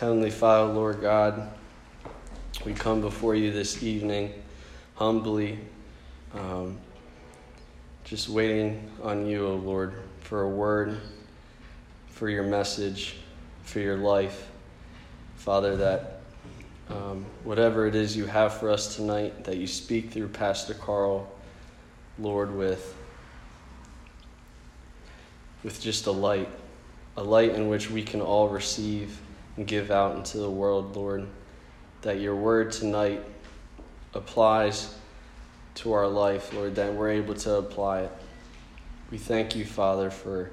Heavenly Father, Lord God, we come before you this evening humbly, um, just waiting on you, O Lord, for a word, for your message, for your life. Father, that um, whatever it is you have for us tonight, that you speak through Pastor Carl, Lord, with, with just a light, a light in which we can all receive give out into the world, Lord. That your word tonight applies to our life, Lord, that we're able to apply it. We thank you, Father, for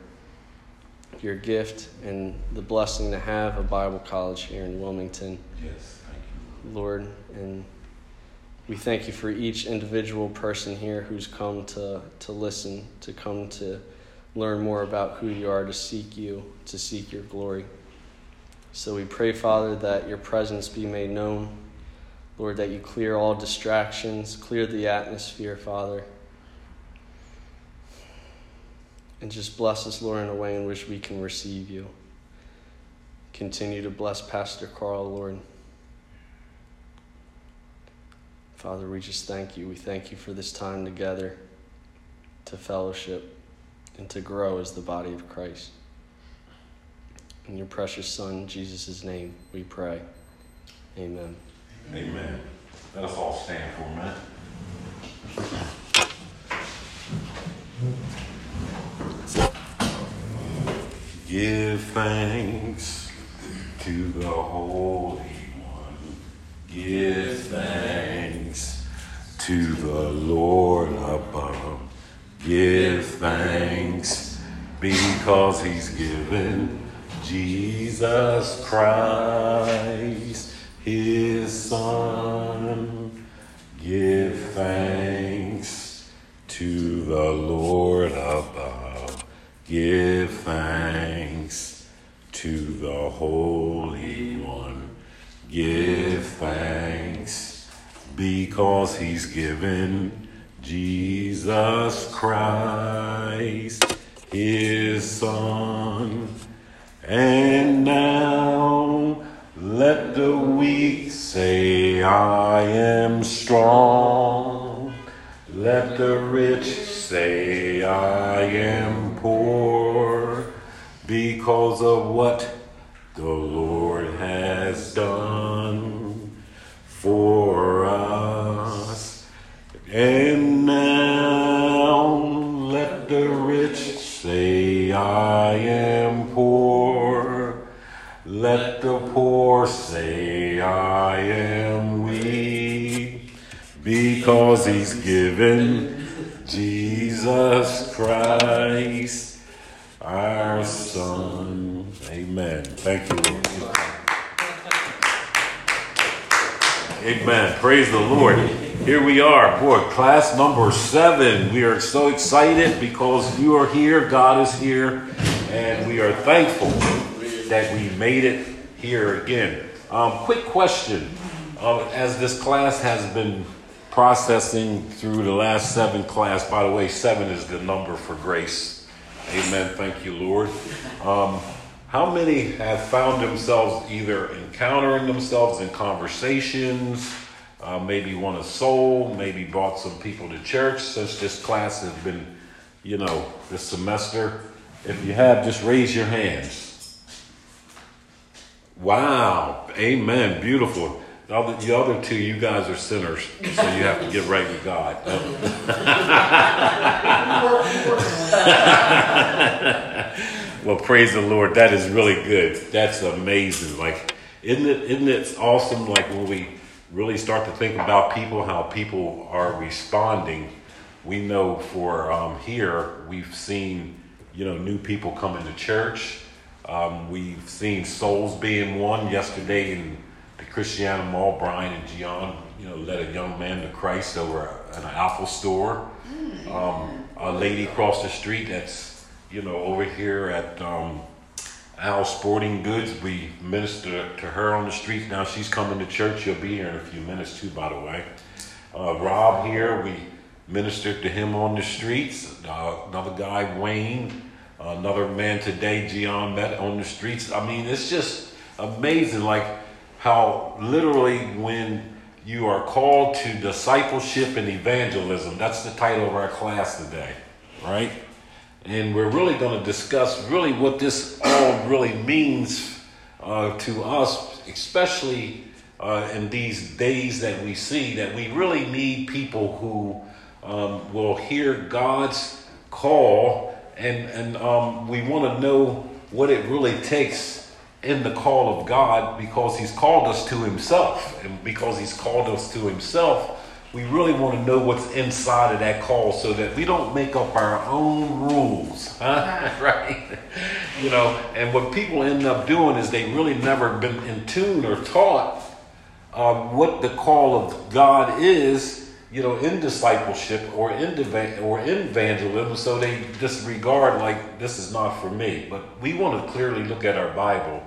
your gift and the blessing to have a Bible college here in Wilmington. Yes, thank you. Lord, and we thank you for each individual person here who's come to, to listen, to come to learn more about who you are, to seek you, to seek your glory. So we pray, Father, that your presence be made known. Lord, that you clear all distractions, clear the atmosphere, Father. And just bless us, Lord, in a way in which we can receive you. Continue to bless Pastor Carl, Lord. Father, we just thank you. We thank you for this time together to fellowship and to grow as the body of Christ. In your precious Son, Jesus' name, we pray. Amen. Amen. Let us all stand for a minute. Give thanks to the Holy One. Give thanks to the Lord above. Give thanks because He's given Jesus Christ, His Son. Give thanks to the Lord above. Give thanks to the Holy One. Give thanks because He's given Jesus Christ, His Son. And now let the weak say, I am strong. Let the rich say, I am poor, because of what the Lord has done for us. And now let the rich say, I am because he's given Jesus Christ, our Son. Amen. Thank you, Lord. Amen. Praise the Lord. Here we are, boy, class number seven. We are so excited because you are here, God is here, and we are thankful that we made it here again. Um, quick question. Um, as this class has been processing through the last seven class, by the way, seven is the number for grace. Amen. Thank you, Lord. Um, how many have found themselves either encountering themselves in conversations, uh, maybe won a soul, maybe brought some people to church since this class has been, you know, this semester? If you have, just raise your hands. Wow. Amen. Beautiful. The other, the other two, you guys are sinners, so you have to get right with God. well, praise the Lord. That is really good. That's amazing. Like, isn't it? Isn't it awesome? Like when we really start to think about people, how people are responding. We know for um, here, we've seen you know new people come into church. Um, we've seen souls being won yesterday in the Christiana Mall. Brian and Gian, you know, led a young man to Christ over an Apple store. Um, a lady across the street that's, you know, over here at um, Al Sporting Goods. We minister to her on the street. Now she's coming to church. She'll be here in a few minutes too, by the way. Uh, Rob here, we ministered to him on the streets. Uh, another guy, Wayne, another man today, Gian, met on the streets. I mean, it's just amazing, like how literally when you are called to discipleship and evangelism, that's the title of our class today, right? And we're really going to discuss really what this all really means uh, to us, especially uh, in these days that we see, that we really need people who um, will hear God's call and, and um, we want to know what it really takes in the call of God because He's called us to Himself. And because He's called us to Himself, we really want to know what's inside of that call so that we don't make up our own rules. Huh? right? You know, and what people end up doing is they really never been in tune or taught um, what the call of God is, you know, in discipleship or in, or in evangelism, so they disregard, like, this is not for me. But we want to clearly look at our Bible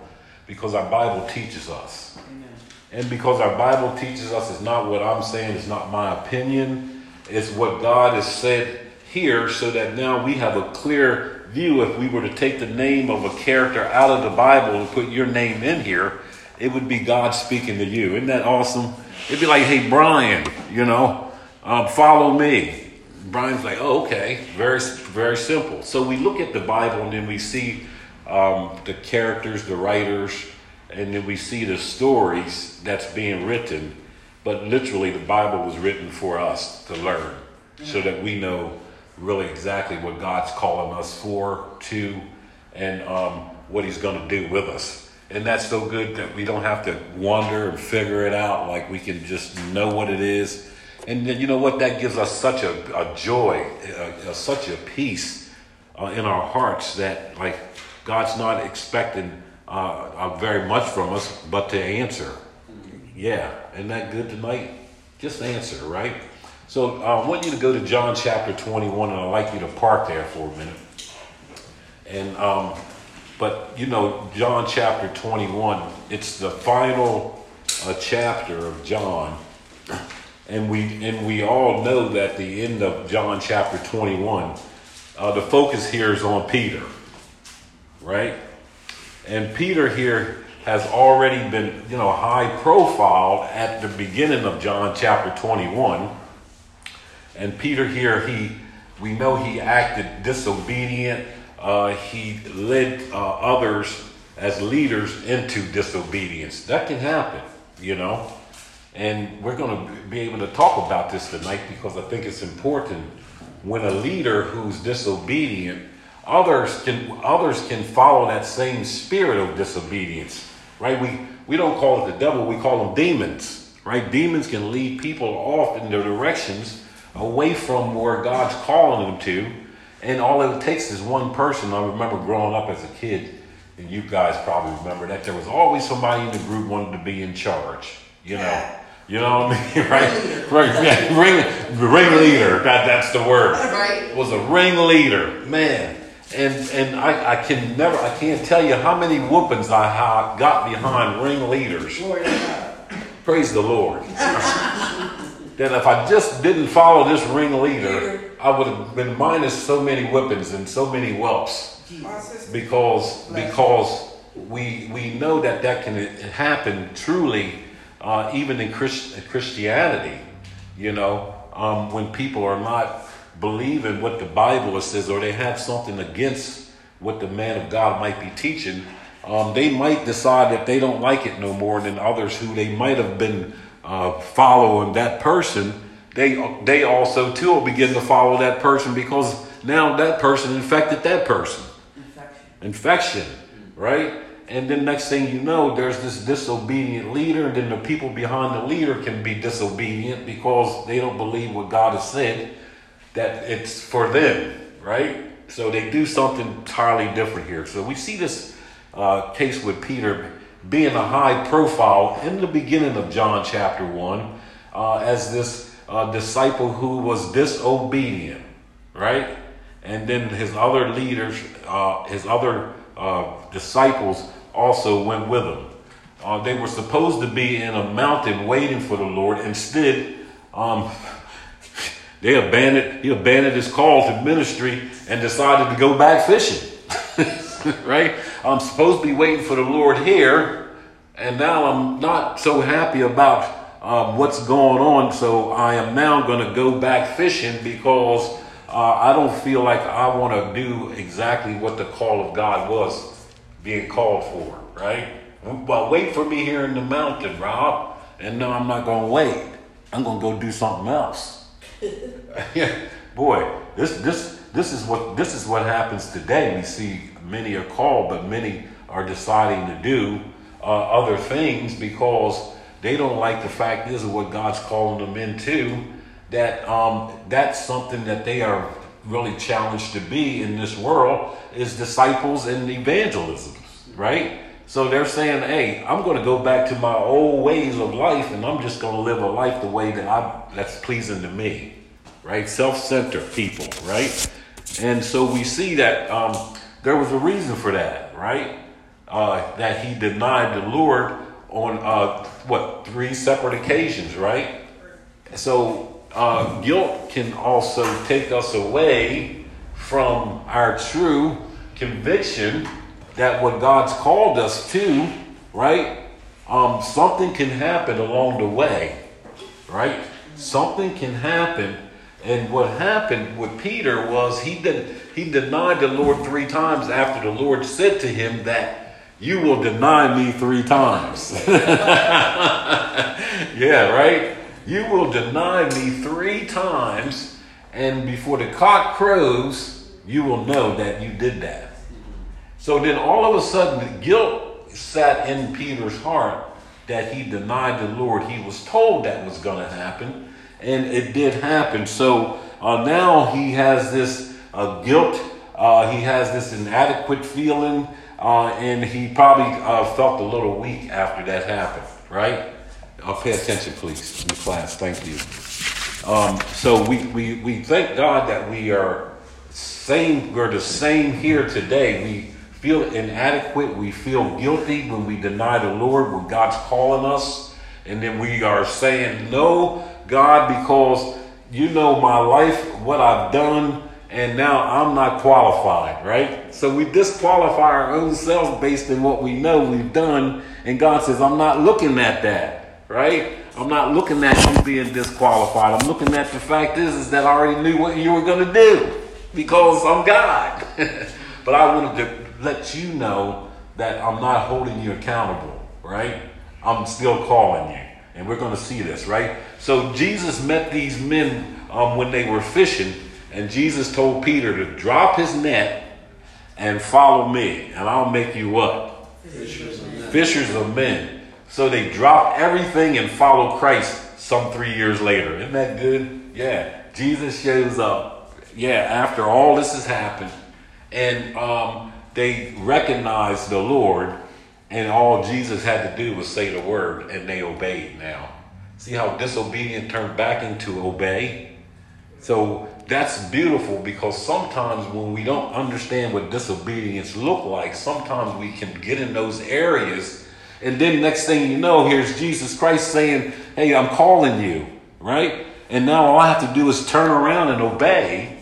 because our Bible teaches us. Amen. And because our Bible teaches us, it's not what I'm saying, it's not my opinion, it's what God has said here, so that now we have a clear view. If we were to take the name of a character out of the Bible and put your name in here, it would be God speaking to you. Isn't that awesome? It'd be like, hey, Brian, you know, um, follow me. Brian's like, oh, okay, very, very simple. So we look at the Bible and then we see um, the characters, the writers, and then we see the stories that's being written. But literally, the Bible was written for us to learn so that we know really exactly what God's calling us for, to, and um, what He's going to do with us. And that's so good that we don't have to wonder and figure it out. Like we can just know what it is. And then, you know what? That gives us such a, a joy, a, a, such a peace uh, in our hearts that, like, God's not expecting uh, uh, very much from us, but to answer. Yeah, isn't that good tonight? Just answer, right? So uh, I want you to go to John chapter 21, and I'd like you to park there for a minute. And um, but you know, John chapter 21, it's the final uh, chapter of John. And we and we all know that the end of John chapter 21, uh, the focus here is on Peter, right? And Peter here has already been, you know, high profile at the beginning of John chapter 21. And Peter here, he we know he acted disobedient uh, he led uh, others as leaders into disobedience. That can happen, you know. And we're going to be able to talk about this tonight because I think it's important. When a leader who's disobedient, others can others can follow that same spirit of disobedience, right? We we don't call it the devil; we call them demons, right? Demons can lead people off in their directions away from where God's calling them to and all it takes is one person. I remember growing up as a kid, and you guys probably remember that there was always somebody in the group wanted to be in charge. You know, you know what I mean, right? right, yeah, ring, ring leader. That that's the word. Right. Was a ring leader, man. And and I, I can never I can't tell you how many whoopings I got behind ringleaders. Praise the Lord. then if I just didn't follow this ringleader, I would have been minus so many whippings and so many whelps because because we we know that that can happen truly uh, even in Christ, Christianity. You know, um, when people are not believing what the Bible says or they have something against what the man of God might be teaching, um, they might decide that they don't like it no more than others who they might have been uh, following that person they they also too will begin to follow that person because now that person infected that person. Infection. Infection, right? And then next thing you know, there's this disobedient leader, and then the people behind the leader can be disobedient because they don't believe what God has said that it's for them, right? So they do something entirely different here. So we see this uh, case with Peter being a high profile in the beginning of John chapter 1 uh, as this uh, disciple who was disobedient, right? And then his other leaders, uh, his other uh, disciples also went with him. Uh, they were supposed to be in a mountain waiting for the Lord. Instead, um, they abandoned, he abandoned his call to ministry and decided to go back fishing. right? I'm supposed to be waiting for the Lord here, and now I'm not so happy about um, what's going on. So I am now going to go back fishing because uh, I don't feel like I want to do exactly what the call of God was being called for, right? Well, wait for me here in the mountain, Rob. And no, I'm not going to wait. I'm going to go do something else. yeah, boy, this this this is what this is what happens today. We see many are called, but many are deciding to do uh, other things because they don't like the fact this is what God's calling them into. That um, that's something that they are really challenged to be in this world is disciples and evangelism, right? So they're saying, "Hey, I'm going to go back to my old ways of life, and I'm just going to live a life the way that I that's pleasing to me." Right? Self-centered people, right? And so we see that um, there was a reason for that, right? Uh, that he denied the Lord on uh, what three separate occasions, right? So uh, guilt can also take us away from our true conviction that what God's called us to, right? Um, something can happen along the way, right? Something can happen. And what happened with Peter was he did he denied the Lord three times after the Lord said to him that you will deny me three times. yeah, right? You will deny me three times, and before the cock crows, you will know that you did that. So then all of a sudden, the guilt sat in Peter's heart that he denied the Lord. He was told that was going to happen, and it did happen. So uh, now he has this uh, guilt, uh, he has this inadequate feeling uh, and he probably uh, felt a little weak after that happened, right? I'll pay attention, please, in class. Thank you. Um, so we, we, we thank God that we are same, we're the same here today. We feel inadequate. We feel guilty when we deny the Lord, when God's calling us. And then we are saying, No, God, because you know my life, what I've done, and now I'm not qualified, right? So we disqualify our own selves based on what we know we've done, and God says, I'm not looking at that, right? I'm not looking at you being disqualified. I'm looking at the fact is, is that I already knew what you were going to do because I'm God. but I wanted to let you know that I'm not holding you accountable, right? I'm still calling you. And we're going to see this, right? So Jesus met these men um, when they were fishing and Jesus told Peter to drop his net and follow me, and I'll make you what? Fishers of men. Fishers of men. So they dropped everything and followed Christ some three years later. Isn't that good? Yeah. Jesus shows up. Yeah, after all this has happened. And um, they recognized the Lord, and all Jesus had to do was say the word, and they obeyed now. See how disobedient turned back into obey? So that's beautiful because sometimes when we don't understand what disobedience look like, sometimes we can get in those areas, and then next thing you know, here's Jesus Christ saying, "Hey, I'm calling you," right? And now all I have to do is turn around and obey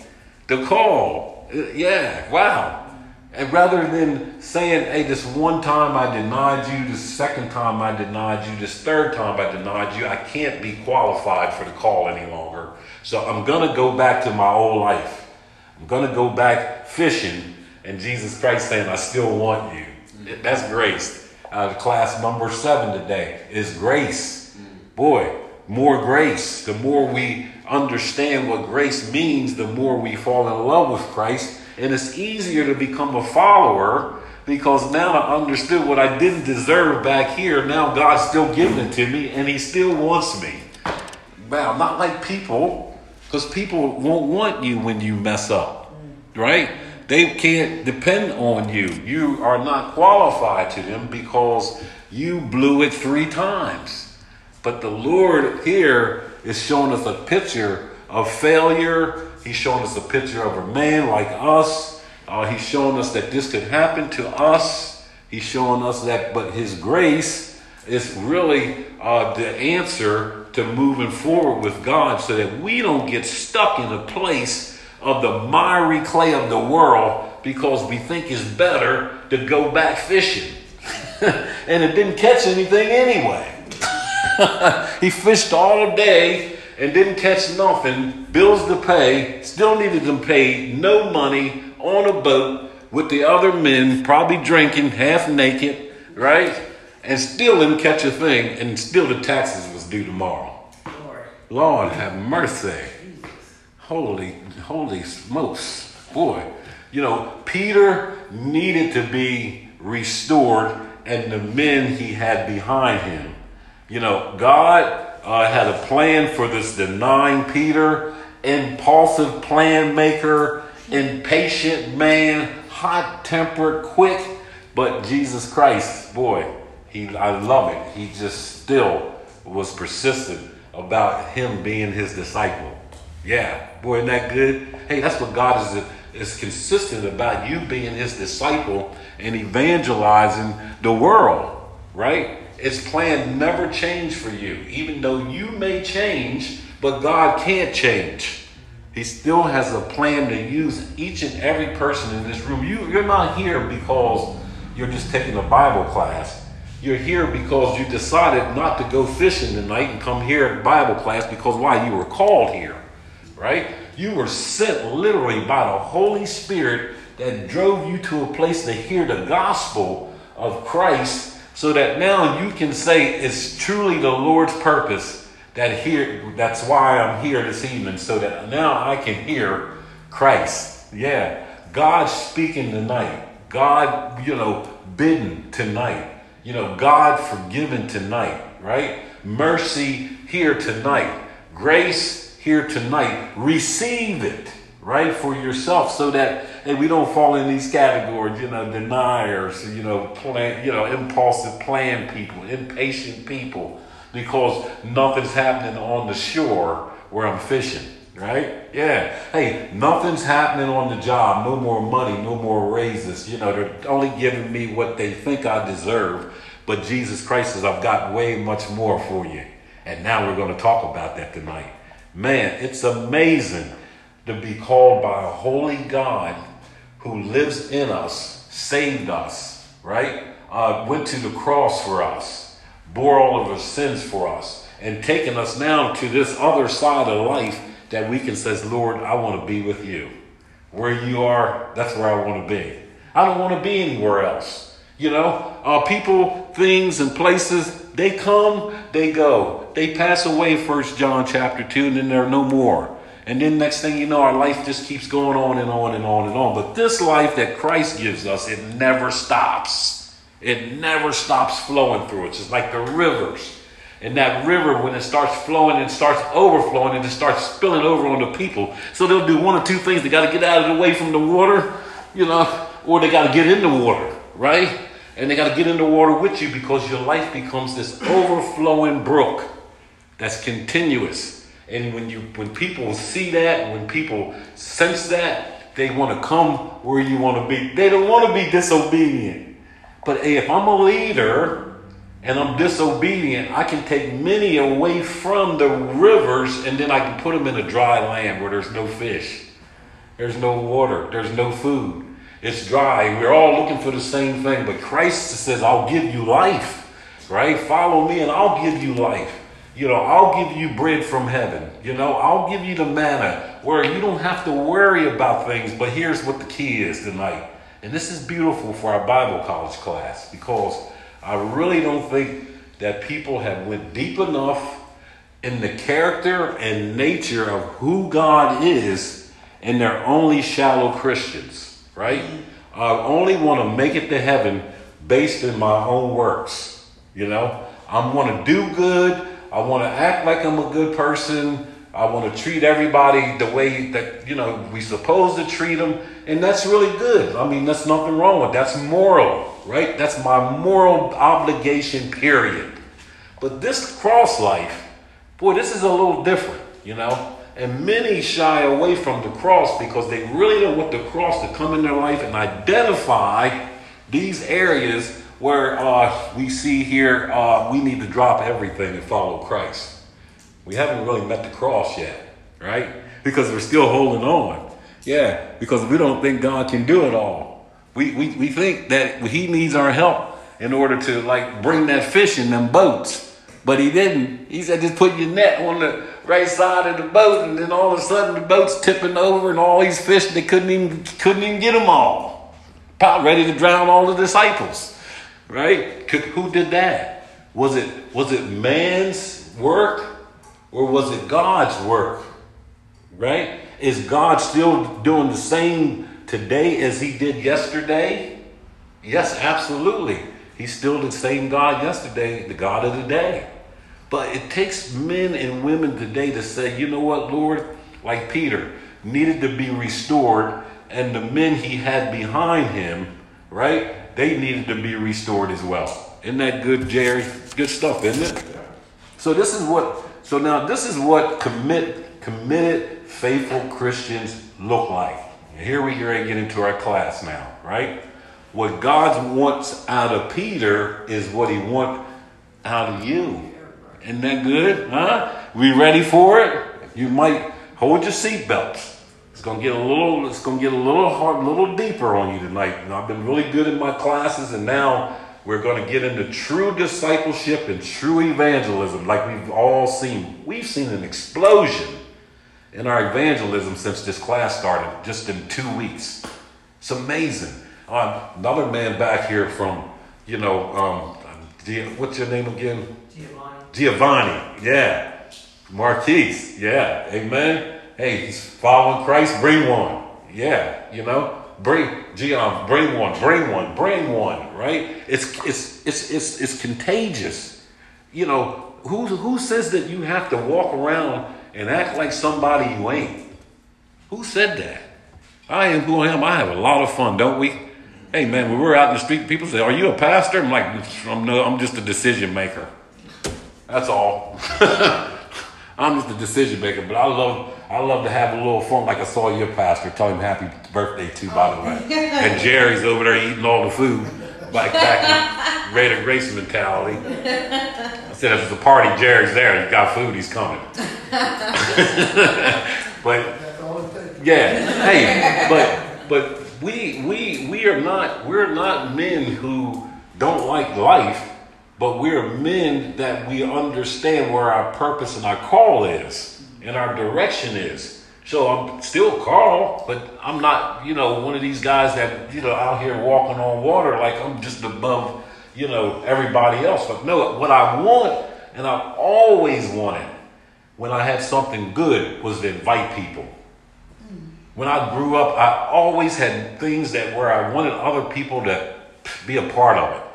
the call. Uh, yeah, wow. And rather than saying, hey, this one time I denied you, this second time I denied you, this third time I denied you, I can't be qualified for the call any longer. So I'm going to go back to my old life. I'm going to go back fishing. And Jesus Christ saying, I still want you. That's grace. Uh, class number seven today is grace. Boy, more grace. The more we understand what grace means, the more we fall in love with Christ. And it's easier to become a follower because now I understood what I didn't deserve back here. Now God's still giving it to me and He still wants me. Wow, not like people, because people won't want you when you mess up, right? They can't depend on you. You are not qualified to them because you blew it three times. But the Lord here is showing us a picture of failure. He's showing us a picture of a man like us. Uh, he's showing us that this could happen to us. He's showing us that, but His grace is really uh, the answer to moving forward with God so that we don't get stuck in a place of the miry clay of the world because we think it's better to go back fishing. and it didn't catch anything anyway. he fished all day and didn't catch nothing, bills to pay, still needed to pay no money on a boat with the other men, probably drinking, half naked, right? And still didn't catch a thing, and still the taxes was due tomorrow. Lord, Lord have mercy. Holy, holy smokes. Boy, you know, Peter needed to be restored and the men he had behind him. You know, God uh, had a plan for this denying Peter, impulsive plan maker, impatient man, hot tempered, quick. But Jesus Christ, boy, he I love it. He just still was persistent about him being his disciple. Yeah, boy, isn't that good? Hey, that's what God is is consistent about you being his disciple and evangelizing the world, right? Its plan never changed for you, even though you may change, but God can't change. He still has a plan to use each and every person in this room. You, you're not here because you're just taking a Bible class. You're here because you decided not to go fishing tonight and come here at Bible class because why? You were called here, right? You were sent literally by the Holy Spirit that drove you to a place to hear the gospel of Christ so that now you can say it's truly the Lord's purpose that here that's why I'm here this evening so that now I can hear Christ. Yeah. God speaking tonight. God, you know, bidden tonight. You know, God forgiven tonight, right? Mercy here tonight. Grace here tonight, receive it, right, for yourself so that we don't fall in these categories, you know, deniers, you know, plan, you know, impulsive plan people, impatient people, because nothing's happening on the shore where I'm fishing. Right? Yeah. Hey, nothing's happening on the job. No more money, no more raises. You know, they're only giving me what they think I deserve. But Jesus Christ says, I've got way much more for you. And now we're going to talk about that tonight. Man, it's amazing to be called by a holy God who lives in us, saved us, right? Uh, went to the cross for us, bore all of our sins for us, and taken us now to this other side of life that we can say, Lord, I want to be with you. Where you are, that's where I want to be. I don't want to be anywhere else. You know, uh, people, things, and places, they come, they go. They pass away, First John chapter 2, and then they're no more. And then next thing you know, our life just keeps going on and on and on and on. But this life that Christ gives us, it never stops. It never stops flowing through. It's just like the rivers. And that river, when it starts flowing and starts overflowing and it starts spilling over on the people. So they'll do one or two things. They got to get out of the way from the water, you know, or they got to get in the water, right? And they got to get in the water with you because your life becomes this overflowing brook that's continuous. And when you when people see that, when people sense that, they want to come where you want to be. They don't want to be disobedient. But if I'm a leader and I'm disobedient, I can take many away from the rivers and then I can put them in a dry land where there's no fish. There's no water, there's no food. It's dry. We're all looking for the same thing, but Christ says, I'll give you life, right? Follow me and I'll give you life. You know, I'll give you bread from heaven. You know, I'll give you the manna where you don't have to worry about things. But here's what the key is tonight. And this is beautiful for our Bible college class because I really don't think that people have went deep enough in the character and nature of who God is and they're only shallow Christians right? Mm-hmm. I only want to make it to heaven based in my own works. You know, I'm going to do good. I want to act like I'm a good person. I want to treat everybody the way that, you know, we supposed to treat them. And that's really good. I mean, that's nothing wrong with That's moral, right? That's my moral obligation, period. But this cross life, boy, this is a little different, you know? And many shy away from the cross because they really don't want the cross to come in their life and identify these areas where uh, we see here uh, we need to drop everything and follow Christ. We haven't really met the cross yet, right? Because we're still holding on. Yeah, because we don't think God can do it all. We, we, we think that He needs our help in order to like bring that fish in them boats. But he didn't. He said, just put your net on the right side of the boat, and then all of a sudden the boat's tipping over, and all these fish they couldn't even couldn't even get them all. About ready to drown all the disciples. Right? Who did that? Was it was it man's work or was it God's work? Right? Is God still doing the same today as he did yesterday? Yes, absolutely. He's still the same God yesterday, the God of the day. But it takes men and women today to say, you know what, Lord, like Peter, needed to be restored, and the men he had behind him, right, they needed to be restored as well. Isn't that good, Jerry? Good stuff, isn't it? So this is what so now this is what commit committed faithful Christians look like. Here we are get into our class now, right? What God wants out of Peter is what he wants out of you. Isn't that good? Huh? We ready for it? You might hold your seatbelts. It's gonna get a little. It's gonna get a little hard, a little deeper on you tonight. And I've been really good in my classes, and now we're going to get into true discipleship and true evangelism, like we've all seen. We've seen an explosion in our evangelism since this class started, just in two weeks. It's amazing. Uh, another man back here from, you know, um, what's your name again? Giovanni. Giovanni, yeah. Marquise, yeah. Amen. Hey, he's following Christ. Bring one. Yeah, you know. Bring, Gian, bring one, bring one, bring one. Right? It's it's it's it's it's contagious. You know who who says that you have to walk around and act like somebody you ain't? Who said that? I am who I am. I have a lot of fun, don't we? Hey man, when we're out in the street, people say, "Are you a pastor?" I'm like, "I'm no, I'm just a decision maker." That's all. I'm just a decision maker, but I love I love to have a little fun. Like I saw your pastor, tell him happy birthday too, by the way. Oh. And Jerry's over there eating all the food, like back in Raider Grace mentality. I said, if it's a party, Jerry's there. He's got food. He's coming. but yeah, hey, but but we we we are not we're not men who don't like life, but we're men that we understand where our purpose and our call is and our direction is. So I'm still Carl, but I'm not, you know, one of these guys that, you know, out here walking on water like I'm just above, you know, everybody else. But no, what I want and I've always wanted when I had something good was to invite people. When I grew up, I always had things that where I wanted other people to be a part of it.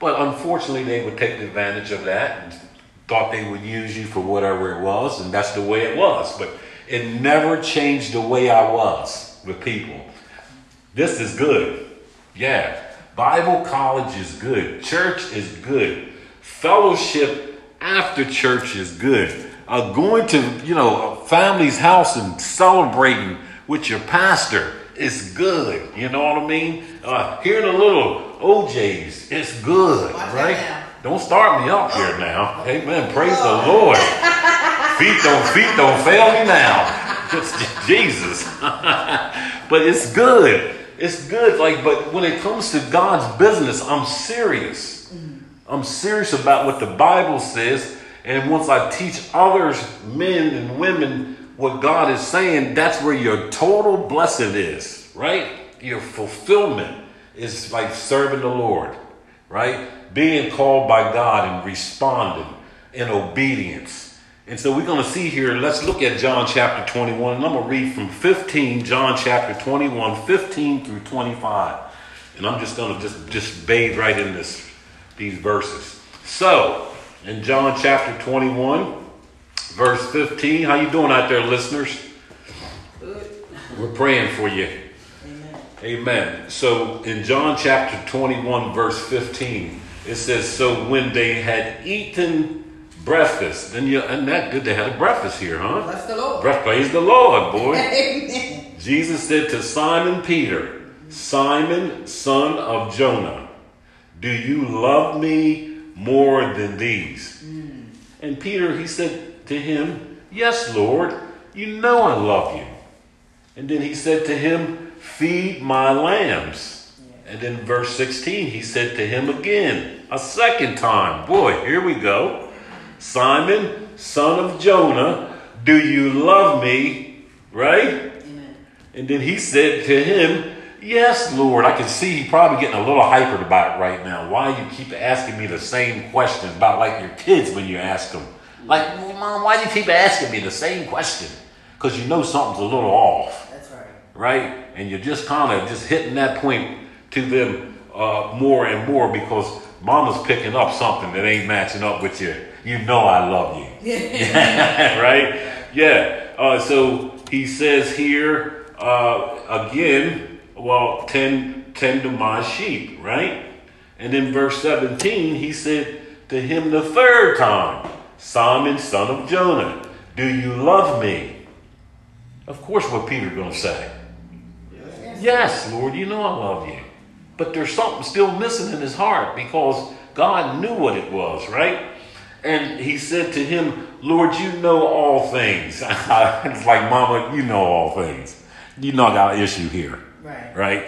But unfortunately, they would take advantage of that and thought they would use you for whatever it was, and that's the way it was. But it never changed the way I was with people. This is good. Yeah. Bible college is good. Church is good. Fellowship after church is good. Uh, going to, you know, a family's house and celebrating with your pastor is good. You know what I mean? Uh, hearing a little O'Jays, it's good, Watch right? Don't start me up here oh. now. Amen. Praise the Lord. feet don't feet don't fail me now. Just Jesus. but it's good. It's good. Like, but when it comes to God's business, I'm serious. Mm. I'm serious about what the Bible says. And once I teach others, men and women, what God is saying, that's where your total blessing is, right? Your fulfillment is like serving the Lord, right? Being called by God and responding in obedience. And so we're going to see here, let's look at John chapter 21. And I'm going to read from 15, John chapter 21, 15 through 25. And I'm just going to just, just bathe right in this, these verses. So, in John chapter 21, verse 15, how you doing out there, listeners? Good. We're praying for you. Amen. So in John chapter 21, verse 15, it says, So when they had eaten breakfast, then you and that good they had a breakfast here, huh? Bless the Lord. Breakfast, praise the Lord, boy. Amen. Jesus said to Simon Peter, Simon, son of Jonah, do you love me more than these? Hmm. And Peter, he said to him, Yes, Lord, you know I love you. And then he said to him, Feed my lambs. And then verse 16, he said to him again, a second time. Boy, here we go. Simon, son of Jonah, do you love me? Right? Amen. And then he said to him, Yes, Lord. I can see he probably getting a little hypered about it right now. Why you keep asking me the same question about like your kids when you ask them? Like, Mom, why do you keep asking me the same question? Because you know something's a little off That's right. right? And you're just kind of just hitting that point to them uh, more and more because mama's picking up something that ain't matching up with you. You know I love you, right? Yeah. Uh, so he says here uh, again, well, tend tend to my sheep, right? And in verse 17, he said to him the third time, Simon, son of Jonah, do you love me? Of course, what Peter going to say? Yes, Lord, you know I love you. But there's something still missing in his heart because God knew what it was, right? And he said to him, Lord, you know all things. it's like, Mama, you know all things. You know I got an issue here, Right. right?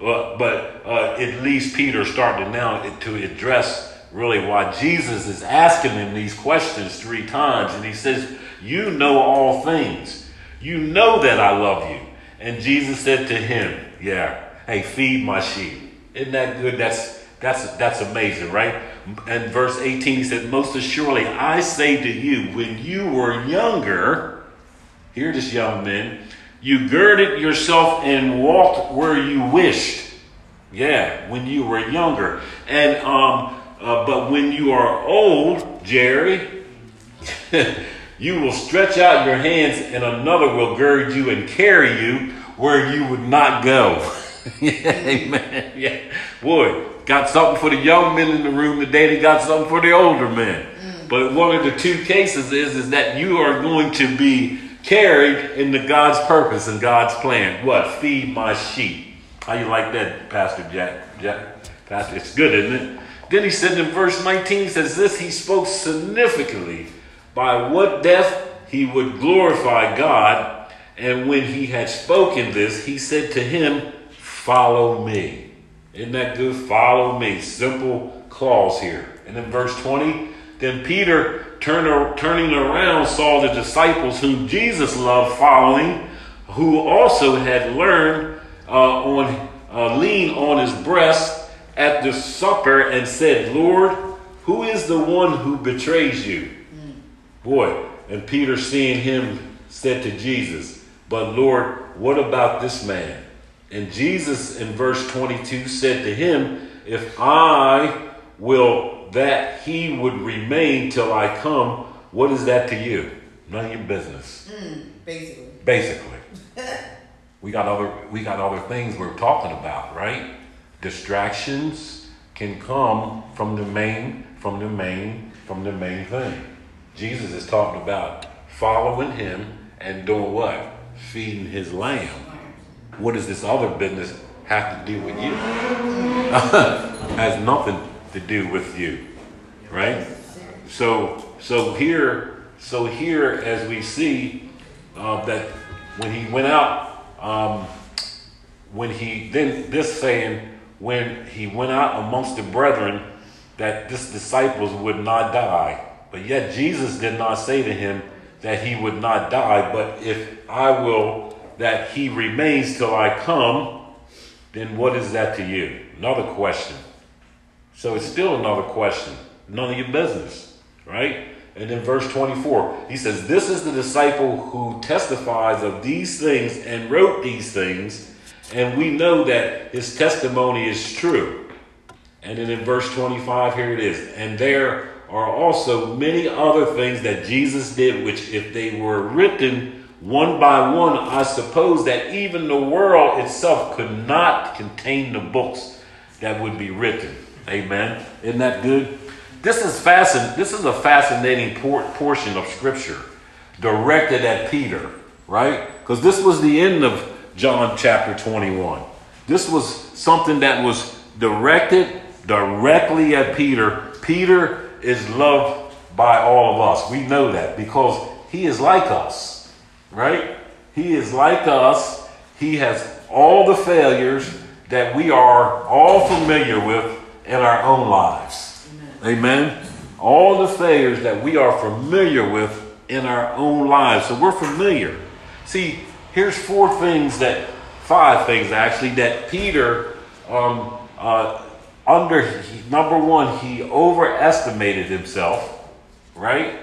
Well, but uh, at least Peter started now to address really why Jesus is asking him these questions three times. And he says, You know all things. You know that I love you. And Jesus said to him, Yeah, hey, feed my sheep. Isn't that good? That's that's that's amazing, right? And verse 18 he said, Most assuredly, I say to you, when you were younger, hear this young man, you girded yourself and walked where you wished. Yeah, when you were younger. And um, uh, but when you are old, Jerry, you will stretch out your hands and another will gird you and carry you where you would not go. amen. Yeah. Boy, got something for the young men in the room today, they got something for the older men. Mm. But one of the two cases is, is that you are going to be carried into God's purpose and God's plan. What? Feed my sheep. How you like that, Pastor Jack? Jack? Pastor, it's good, isn't it? Then he said in verse 19, says this, he spoke significantly by what death he would glorify God. And when he had spoken this, he said to him, Follow me. Isn't that good? Follow me. Simple clause here. And then verse 20, then Peter, turn, turning around, saw the disciples whom Jesus loved following, who also had learned uh, on uh, lean on his breast at the supper, and said, "Lord, who is the one who betrays you?" Boy, and Peter, seeing him, said to Jesus, "But Lord, what about this man?" And Jesus, in verse 22, said to him, If I will that he would remain till I come, what is that to you? None of your business. Mm, basically. Basically. we got other we got other things we're talking about, right? Distractions can come from the main, from the main, from the main thing. Jesus is talking about following him and doing what? Feeding his lamb. What does this other business have to do with you? Has nothing to do with you, right? So, so here, so here, as we see uh, that when he went out, um, when he then this saying when he went out amongst the brethren that this disciples would not die, but yet Jesus did not say to him that he would not die, but if I will that he remains till I come, then what is that to you? Another question. So it's still another question. None of your business, right? And in verse 24, he says, This is the disciple who testifies of these things and wrote these things, and we know that his testimony is true. And then in verse 25, here it is. And there are also many other things that Jesus did, which if they were written one by one, I suppose that even the world itself could not contain the books that would be written. Amen. Isn't that good? This is fascin- This is a fascinating por- portion of Scripture directed at Peter, right? Because this was the end of John chapter 21. This was something that was directed directly at Peter. Peter is loved by all of us. We know that because he is like us, right? He is like us. He has all the failures that we are all familiar with in our own lives. Amen. All the failures that we are familiar with in our own lives. So we're familiar. See, here's four things that, five things actually, that Peter, um, uh, under, he, number one, he overestimated himself, right?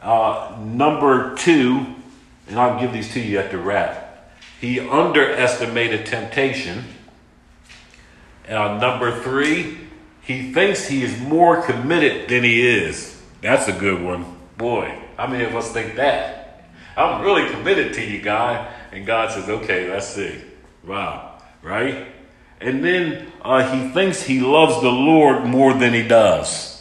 Uh, number two, and I'll give these to you at the wrap. He underestimated temptation. Uh, number three, he thinks he is more committed than he is. That's a good one. Boy, how many of us think that? I'm really committed to you, God. And God says, okay, let's see. Wow. Right? And then uh, he thinks he loves the Lord more than he does.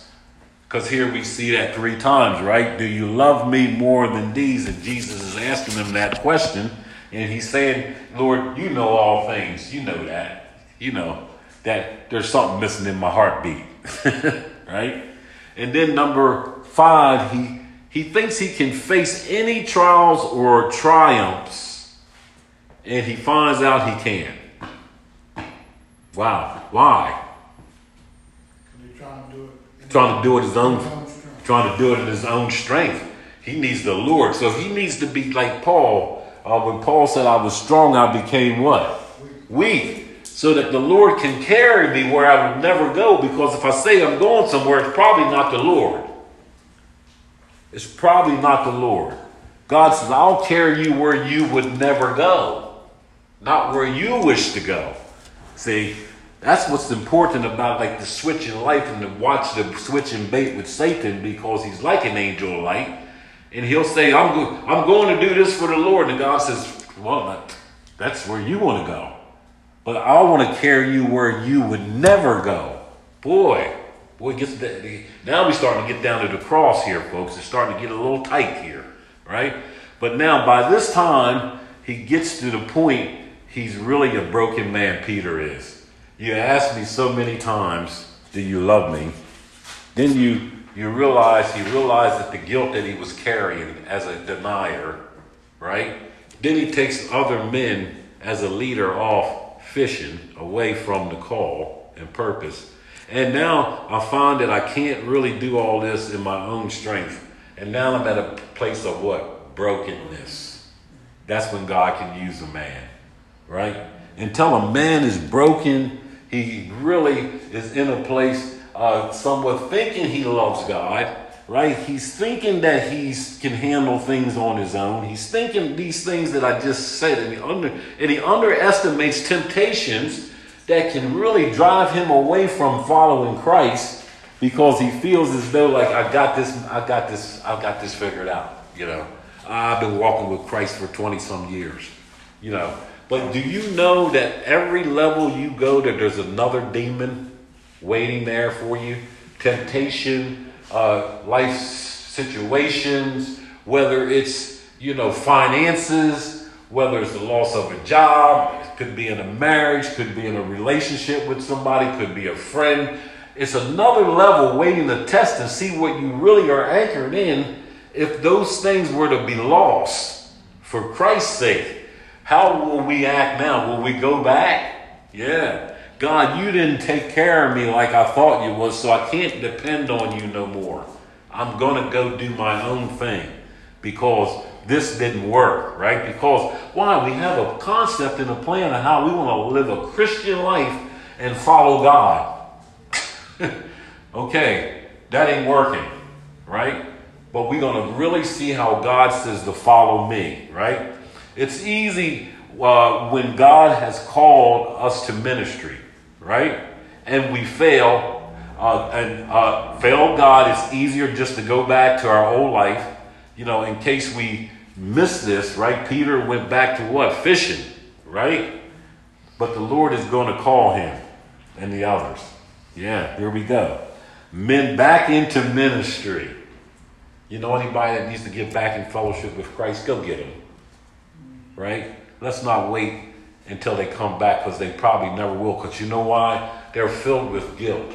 Because here we see that three times, right? Do you love me more than these? And Jesus is asking him that question. And he's saying, Lord, you know all things. You know that. You know that there's something missing in my heartbeat. right? And then number five, he, he thinks he can face any trials or triumphs. And he finds out he can. Wow. Why? Trying to do it. Trying to do it his own own trying to do it in his own strength. He needs the Lord. So he needs to be like Paul. Uh, when Paul said, I was strong, I became what? Weak. So that the Lord can carry me where I would never go. Because if I say I'm going somewhere, it's probably not the Lord. It's probably not the Lord. God says, I'll carry you where you would never go, not where you wish to go. See, that's what's important about like the switch in life and to watch the switch and bait with Satan because he's like an angel of light. And he'll say, I'm, go- I'm going to do this for the Lord. And God says, Well, that, that's where you want to go. But I want to carry you where you would never go. Boy, boy, gets the, Now we're starting to get down to the cross here, folks. It's starting to get a little tight here, right? But now by this time, he gets to the point he's really a broken man, Peter is. You asked me so many times, Do you love me? Then you you realize he realized that the guilt that he was carrying as a denier, right? Then he takes other men as a leader off fishing away from the call and purpose. And now I find that I can't really do all this in my own strength. And now I'm at a place of what? Brokenness. That's when God can use a man, right? Until a man is broken, he really is in a place uh, somewhat thinking he loves God, right? He's thinking that he can handle things on his own. He's thinking these things that I just said, and he, under, and he underestimates temptations that can really drive him away from following Christ because he feels as though like I got this, I got this, I got this figured out. You know, I've been walking with Christ for twenty some years. You know, but do you know that every level you go, that there's another demon waiting there for you? Temptation, uh, life situations, whether it's you know finances, whether it's the loss of a job, it could be in a marriage, could be in a relationship with somebody, could be a friend. It's another level waiting to test and see what you really are anchored in. If those things were to be lost for Christ's sake, how will we act now? Will we go back? Yeah. God, you didn't take care of me like I thought you was, so I can't depend on you no more. I'm going to go do my own thing because this didn't work, right? Because why? We have a concept and a plan of how we want to live a Christian life and follow God. okay, that ain't working, right? But we're going to really see how God says to follow me, right? It's easy uh, when God has called us to ministry, right? And we fail. Uh, and uh, fail God, it's easier just to go back to our old life. You know, in case we miss this, right? Peter went back to what? Fishing, right? But the Lord is going to call him and the others. Yeah, here we go. Men back into ministry. You know anybody that needs to get back in fellowship with Christ? Go get them. Right? Let's not wait until they come back because they probably never will. Because you know why? They're filled with guilt.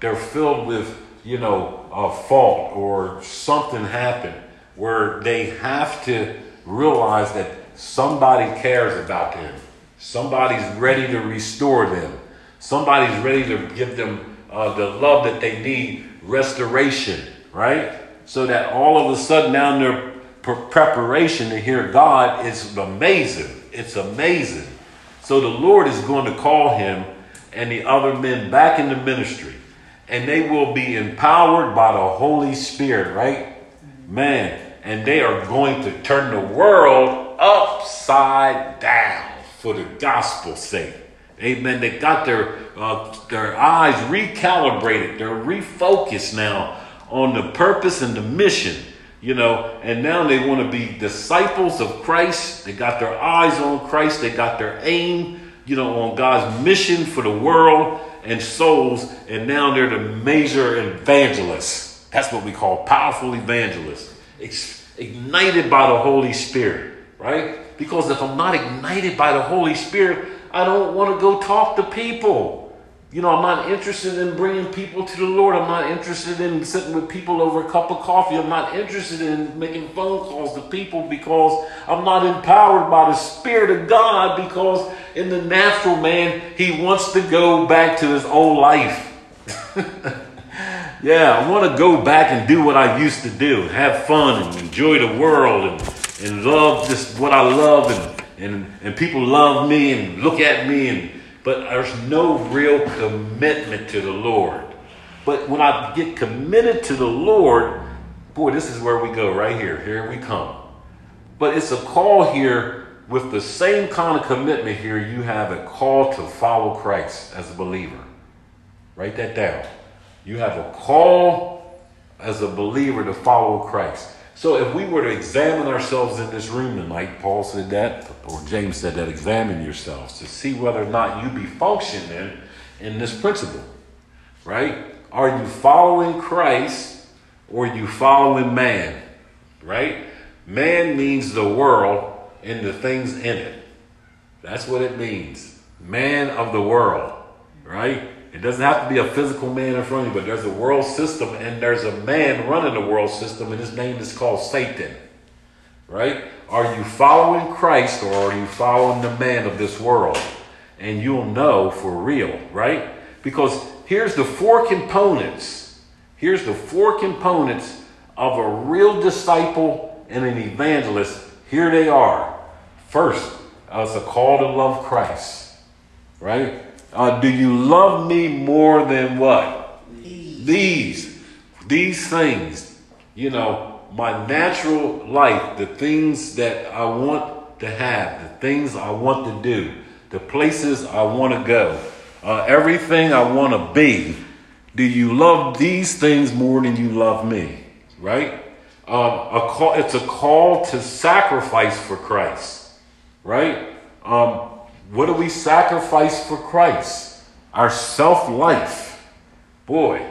They're filled with, you know, a fault or something happened where they have to realize that somebody cares about them. Somebody's ready to restore them. Somebody's ready to give them uh, the love that they need, restoration, right? So that all of a sudden now their pre- preparation to hear God is amazing. It's amazing. So the Lord is going to call him and the other men back into ministry. And they will be empowered by the Holy Spirit, right? Man, and they are going to turn the world upside down for the gospel's sake. Amen. They got their uh, their eyes recalibrated. They're refocused now on the purpose and the mission. You know, and now they want to be disciples of Christ. They got their eyes on Christ. They got their aim, you know, on God's mission for the world and souls. And now they're the major evangelists. That's what we call powerful evangelists, Ex- ignited by the Holy Spirit, right? Because if I'm not ignited by the Holy Spirit, I don't want to go talk to people. You know, I'm not interested in bringing people to the Lord. I'm not interested in sitting with people over a cup of coffee. I'm not interested in making phone calls to people because I'm not empowered by the Spirit of God because in the natural man, he wants to go back to his old life. yeah, I want to go back and do what I used to do, have fun and enjoy the world and, and love just what I love and, and, and people love me and look at me and but there's no real commitment to the Lord. But when I get committed to the Lord, boy, this is where we go right here. Here we come. But it's a call here with the same kind of commitment here. You have a call to follow Christ as a believer. Write that down. You have a call as a believer to follow Christ. So if we were to examine ourselves in this room tonight, Paul said that, or James said that, examine yourselves to see whether or not you be functioning in this principle, right? Are you following Christ or you following man, right? Man means the world and the things in it. That's what it means. Man of the world, right? It doesn't have to be a physical man in front of you, but there's a world system and there's a man running the world system, and his name is called Satan. Right? Are you following Christ or are you following the man of this world? And you'll know for real, right? Because here's the four components. Here's the four components of a real disciple and an evangelist. Here they are. First, uh, it's a call to love Christ, right? Uh, do you love me more than what? These. These, these things, you know, my natural life, the things that I want to have, the things I want to do, the places I want to go, uh, everything I want to be. Do you love these things more than you love me? Right? Um, a call, it's a call to sacrifice for Christ. Right? Um, what do we sacrifice for Christ? Our self life. Boy,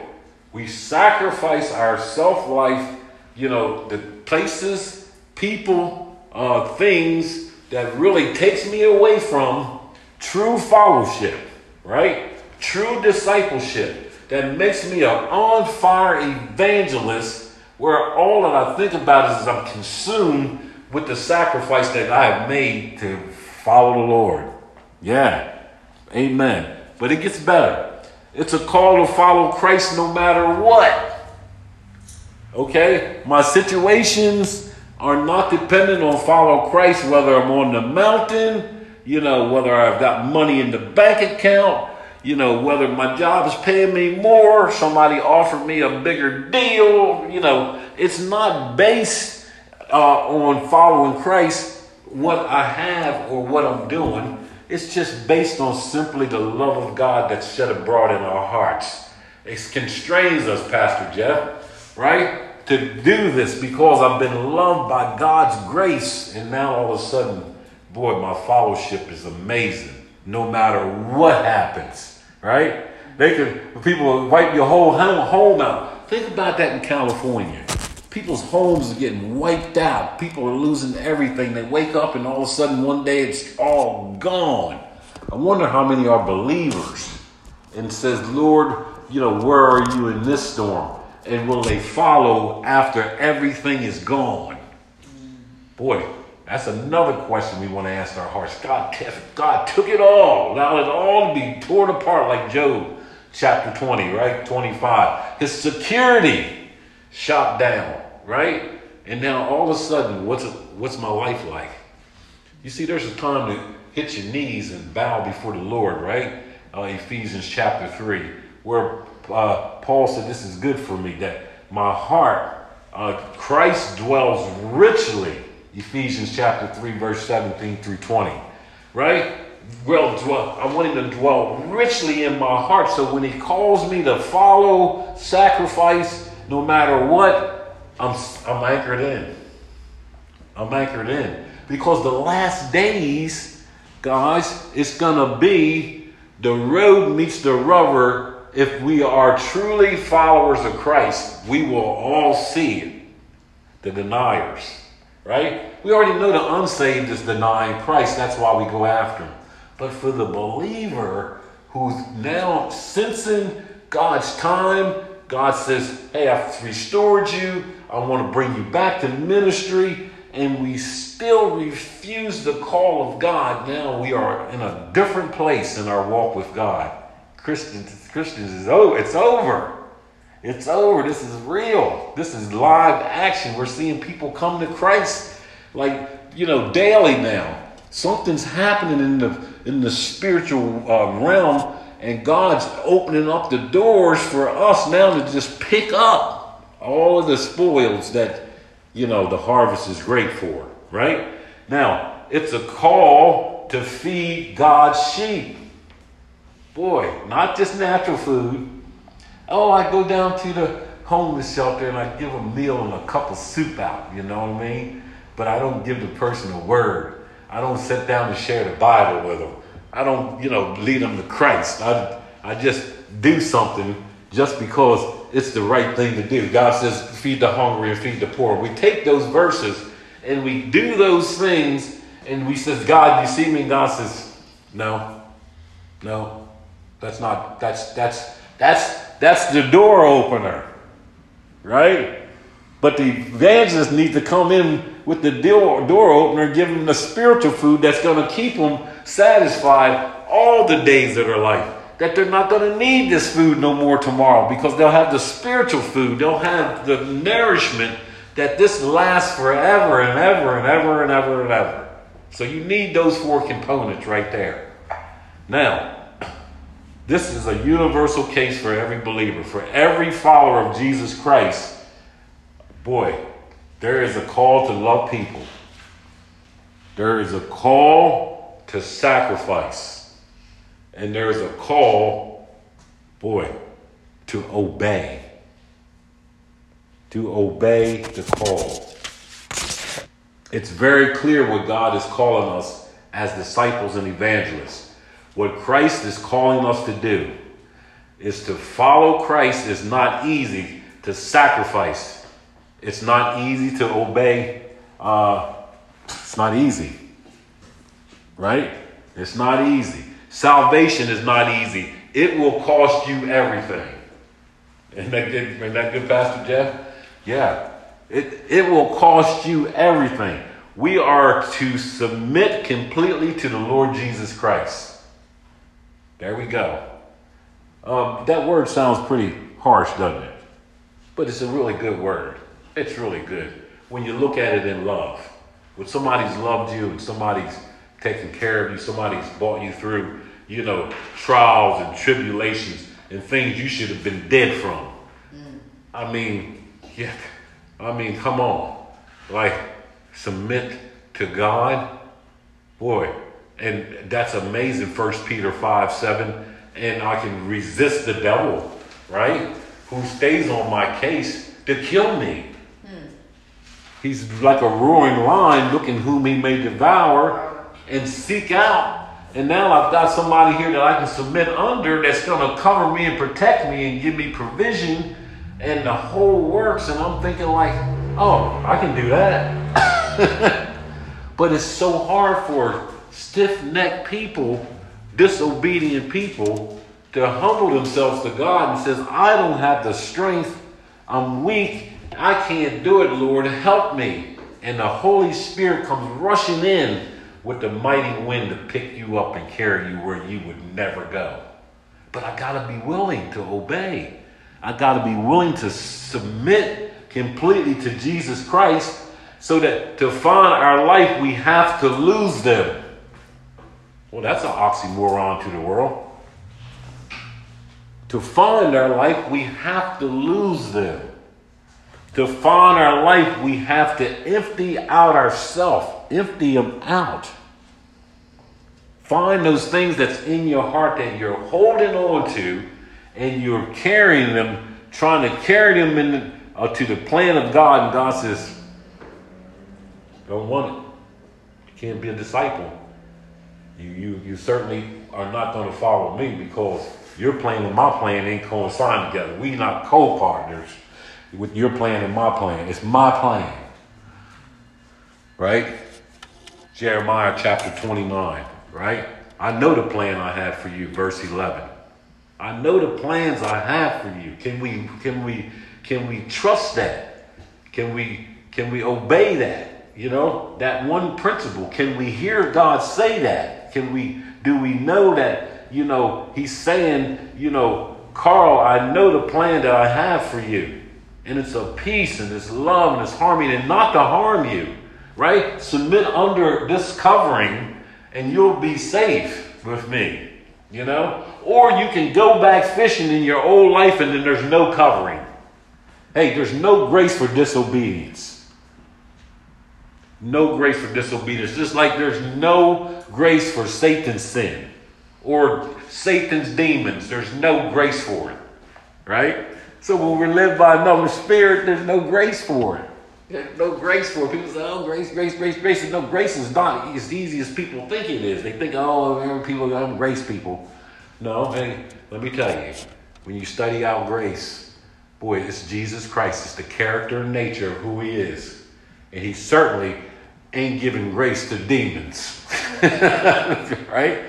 we sacrifice our self life, you know, the places, people, uh, things that really takes me away from true fellowship, right? True discipleship that makes me an on fire evangelist where all that I think about is I'm consumed with the sacrifice that I have made to follow the Lord. Yeah. Amen. But it gets better. It's a call to follow Christ no matter what. Okay? My situations are not dependent on follow Christ, whether I'm on the mountain, you know, whether I've got money in the bank account, you know, whether my job is paying me more, somebody offered me a bigger deal, you know, it's not based uh, on following Christ, what I have or what I'm doing. It's just based on simply the love of God that's shed abroad in our hearts. It constrains us, Pastor Jeff, right? To do this because I've been loved by God's grace. And now all of a sudden, boy, my fellowship is amazing no matter what happens, right? They could, people wipe your whole home out. Think about that in California. People's homes are getting wiped out. People are losing everything. They wake up and all of a sudden one day it's all gone. I wonder how many are believers and says, Lord, you know, where are you in this storm? And will they follow after everything is gone? Boy, That's another question we want to ask our hearts. God, God took it all, allowed it all to be torn apart, like Job chapter 20, right? 25. His security shot down, right? And now all of a sudden, what's what's my life like? You see, there's a time to hit your knees and bow before the Lord, right? Uh, Ephesians chapter 3, where uh, Paul said, This is good for me, that my heart, uh, Christ dwells richly. Ephesians chapter 3, verse 17 through 20, right? Well, dwell, I want him to dwell richly in my heart. So when he calls me to follow, sacrifice, no matter what, I'm, I'm anchored in. I'm anchored in. Because the last days, guys, it's going to be the road meets the rubber. If we are truly followers of Christ, we will all see it. The deniers, right? We already know the unsaved is denying Christ. That's why we go after him. But for the believer who's now sensing God's time, God says, Hey, I've restored you. I want to bring you back to ministry. And we still refuse the call of God. Now we are in a different place in our walk with God. Christians, Christians is oh, it's over. It's over. This is real. This is live action. We're seeing people come to Christ like, you know, daily now. Something's happening in the in the spiritual uh, realm, and God's opening up the doors for us now to just pick up all of the spoils that you know the harvest is great for. Right now, it's a call to feed God's sheep. Boy, not just natural food. Oh, I go down to the homeless shelter and I give a meal and a cup of soup out. You know what I mean? But I don't give the person a word. I don't sit down and share the Bible with them. I don't, you know, lead them to Christ. I, I just do something just because it's the right thing to do. God says, feed the hungry and feed the poor. We take those verses and we do those things and we says, God, you see me? God says, no, no, that's not, that's, that's, that's, that's the door opener, right? But the evangelist needs to come in with the door, door opener, give them the spiritual food that's going to keep them satisfied all the days of their life. That they're not going to need this food no more tomorrow because they'll have the spiritual food, they'll have the nourishment that this lasts forever and ever and ever and ever and ever. So you need those four components right there. Now, this is a universal case for every believer, for every follower of Jesus Christ boy, there is a call to love people. There is a call to sacrifice. And there is a call, boy, to obey. To obey the call. It's very clear what God is calling us as disciples and evangelists. What Christ is calling us to do is to follow Christ is not easy to sacrifice it's not easy to obey. Uh, it's not easy. Right? It's not easy. Salvation is not easy. It will cost you everything. Isn't that good, isn't that good Pastor Jeff? Yeah. It, it will cost you everything. We are to submit completely to the Lord Jesus Christ. There we go. Um, that word sounds pretty harsh, doesn't it? But it's a really good word. It's really good when you look at it in love. When somebody's loved you and somebody's taken care of you, somebody's brought you through, you know, trials and tribulations and things you should have been dead from. Mm. I mean, yeah, I mean, come on. Like, submit to God. Boy, and that's amazing, First Peter 5 7. And I can resist the devil, right? Who stays on my case to kill me. He's like a roaring lion looking whom he may devour and seek out. And now I've got somebody here that I can submit under that's going to cover me and protect me and give me provision and the whole works. And I'm thinking, like, oh, I can do that. but it's so hard for stiff necked people, disobedient people, to humble themselves to God and says, I don't have the strength. I'm weak. I can't do it, Lord. Help me. and the Holy Spirit comes rushing in with the mighty wind to pick you up and carry you where you would never go. But I got to be willing to obey. I got to be willing to submit completely to Jesus Christ so that to find our life, we have to lose them. Well, that's an oxymoron to the world. To find our life, we have to lose them. To find our life, we have to empty out ourselves, empty them out. Find those things that's in your heart that you're holding on to and you're carrying them, trying to carry them in, uh, to the plan of God. And God says, Don't want it. You can't be a disciple. You, you, you certainly are not going to follow me because your plan and my plan ain't coinciding together. We not co-partners with your plan and my plan. It's my plan. Right? Jeremiah chapter 29, right? I know the plan I have for you, verse 11. I know the plans I have for you. Can we can we can we trust that? Can we can we obey that? You know, that one principle. Can we hear God say that? Can we do we know that, you know, he's saying, you know, Carl, I know the plan that I have for you. And it's of peace and it's love and it's harmony and not to harm you. Right? Submit under this covering and you'll be safe with me. You know? Or you can go back fishing in your old life and then there's no covering. Hey, there's no grace for disobedience. No grace for disobedience. Just like there's no grace for Satan's sin or Satan's demons. There's no grace for it. Right? So when we're led by another spirit, there's no grace for it. There's no grace for it. People say, oh, grace, grace, grace, grace. No, grace is not as easy as people think it is. They think, oh, people, I'm grace people. No, hey, let me tell you, when you study out grace, boy, it's Jesus Christ. It's the character and nature of who he is. And he certainly ain't giving grace to demons. right?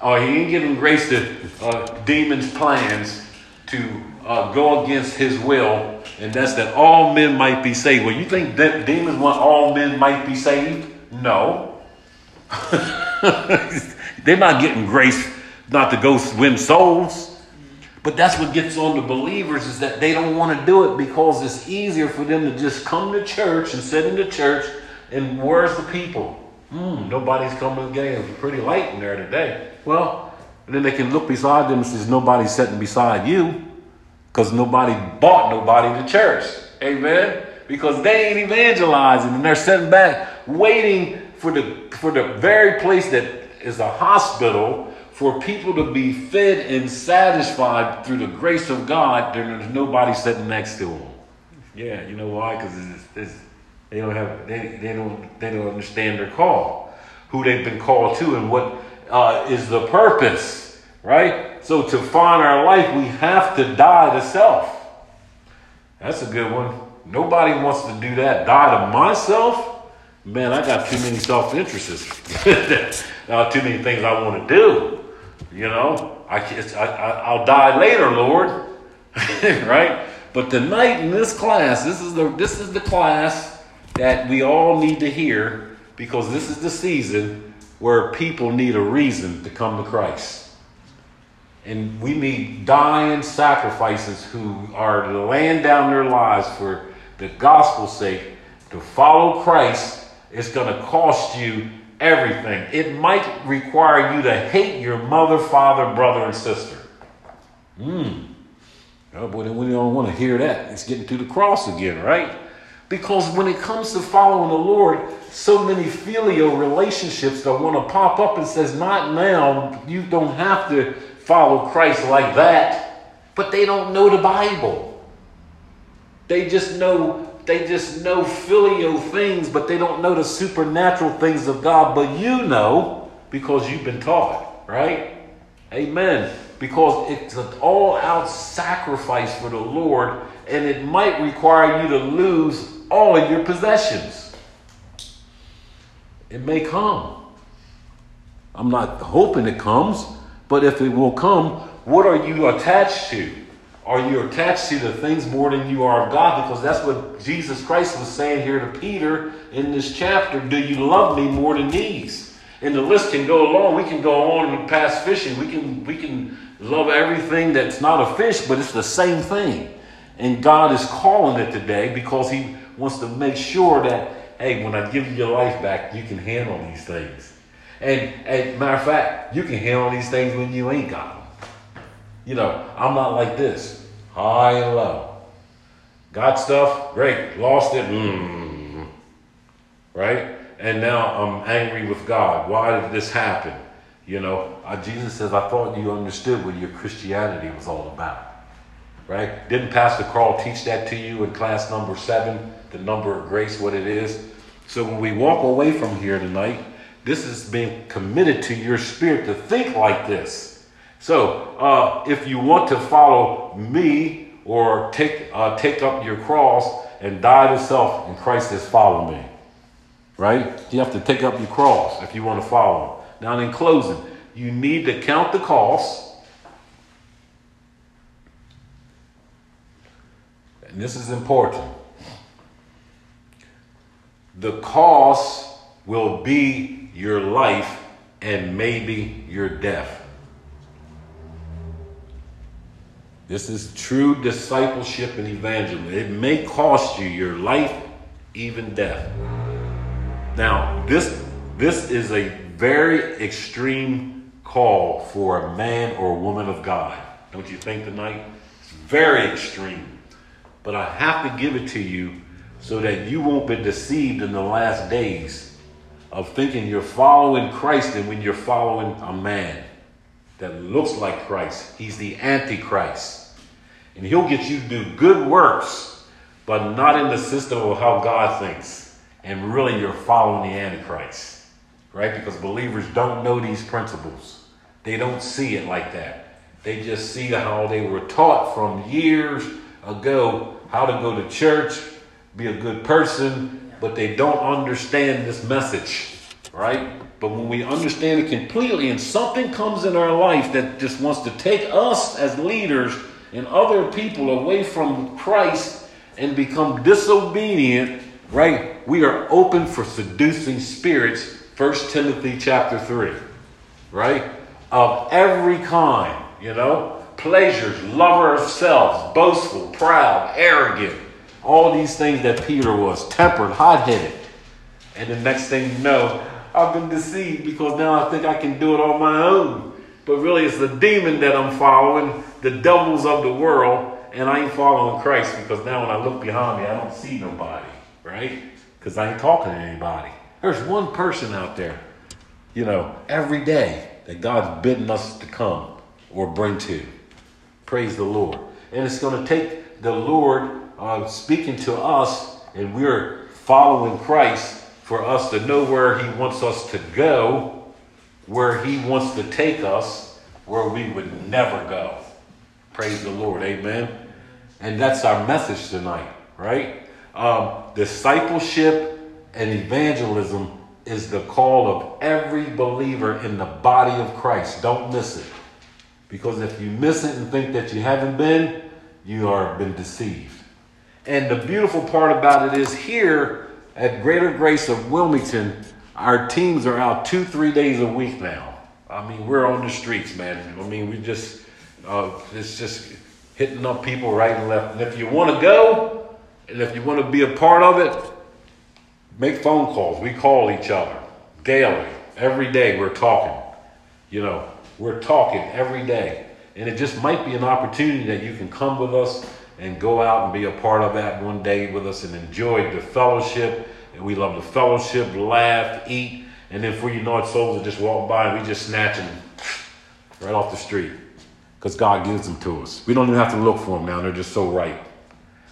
Or he ain't giving grace to uh, demons' plans to uh, go against his will, and that's that all men might be saved. Well, you think that demons want all men might be saved? No. They're not getting grace not to go win souls. But that's what gets on the believers is that they don't want to do it because it's easier for them to just come to church and sit in the church and where's the people? Hmm, nobody's coming again. It's pretty light in there today. Well, then they can look beside them and says, nobody's sitting beside you because nobody bought nobody to church. Amen? Because they ain't evangelizing and they're sitting back waiting for the, for the very place that is a hospital for people to be fed and satisfied through the grace of God. There's nobody sitting next to them. Yeah, you know why? Because they don't have they, they don't they don't understand their call, who they've been called to, and what uh, is the purpose, right? So to find our life, we have to die to self. That's a good one. Nobody wants to do that. Die to myself. Man, I got too many self interests. uh, too many things I want to do. You know, I, I, I'll die later, Lord. right? But tonight in this class, this is the this is the class that we all need to hear because this is the season where people need a reason to come to Christ. And we need dying sacrifices who are laying down their lives for the gospel's sake. To follow Christ is going to cost you everything. It might require you to hate your mother, father, brother, and sister. Hmm. Oh, boy, then we don't want to hear that. It's getting to the cross again, right? Because when it comes to following the Lord, so many filial relationships that want to pop up and says, not now, you don't have to follow Christ like that. But they don't know the Bible. They just know they just know filial things, but they don't know the supernatural things of God. But you know because you've been taught, right? Amen. Because it's an all out sacrifice for the Lord, and it might require you to lose all of your possessions. It may come. I'm not hoping it comes, but if it will come, what are you attached to? Are you attached to the things more than you are of God? Because that's what Jesus Christ was saying here to Peter in this chapter. Do you love me more than these? And the list can go along. We can go on and pass fishing. We can we can love everything that's not a fish, but it's the same thing. And God is calling it today because He wants to make sure that, hey, when I give you your life back, you can handle these things. And, and matter of fact, you can handle these things when you ain't got them. You know, I'm not like this, high and low. Got stuff, great. Lost it, mm, right? And now I'm angry with God. Why did this happen? You know, Jesus says, I thought you understood what your Christianity was all about. Right? Didn't Pastor Carl teach that to you in class number seven, the number of grace, what it is? So when we walk away from here tonight, this is being committed to your spirit to think like this. So uh, if you want to follow me or take, uh, take up your cross and die to self, and Christ says, follow me. Right? You have to take up your cross if you want to follow. Now, in closing, you need to count the cost. And this is important. The cost will be your life and maybe your death. This is true discipleship and evangelism. It may cost you your life, even death. Now, this this is a very extreme call for a man or a woman of God. Don't you think tonight? It's very extreme. But I have to give it to you so that you won't be deceived in the last days of thinking you're following Christ and when you're following a man that looks like Christ. He's the Antichrist. And he'll get you to do good works, but not in the system of how God thinks. And really, you're following the Antichrist, right? Because believers don't know these principles, they don't see it like that. They just see how they were taught from years ago how to go to church, be a good person, but they don't understand this message, right? But when we understand it completely and something comes in our life that just wants to take us as leaders and other people away from Christ and become disobedient, right? We are open for seducing spirits, 1 Timothy chapter 3, right? Of every kind, you know? Pleasures, lover of self, boastful, proud, arrogant. All these things that Peter was, tempered, hot headed. And the next thing you know, I've been deceived because now I think I can do it on my own. But really, it's the demon that I'm following, the devils of the world, and I ain't following Christ because now when I look behind me, I don't see nobody, right? Because I ain't talking to anybody. There's one person out there, you know, every day that God's bidding us to come or bring to. Praise the Lord. And it's going to take the Lord speaking to us, and we're following Christ for us to know where He wants us to go, where He wants to take us, where we would never go. Praise the Lord. Amen. And that's our message tonight, right? Um, discipleship and evangelism is the call of every believer in the body of Christ. Don't miss it. Because if you miss it and think that you haven't been, you are been deceived. And the beautiful part about it is here at Greater Grace of Wilmington, our teams are out two, three days a week now. I mean, we're on the streets, man. I mean, we just, uh, it's just hitting up people right and left. And if you want to go, and if you want to be a part of it, make phone calls. We call each other daily, every day. We're talking. You know, we're talking every day. And it just might be an opportunity that you can come with us and go out and be a part of that one day with us and enjoy the fellowship. And we love the fellowship, laugh, eat. And then before you know it, souls just walking by and we just snatch them right off the street because God gives them to us. We don't even have to look for them now, they're just so right.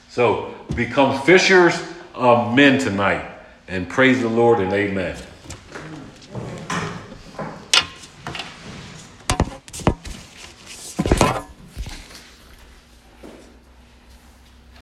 So become fishers of men tonight and praise the Lord and amen.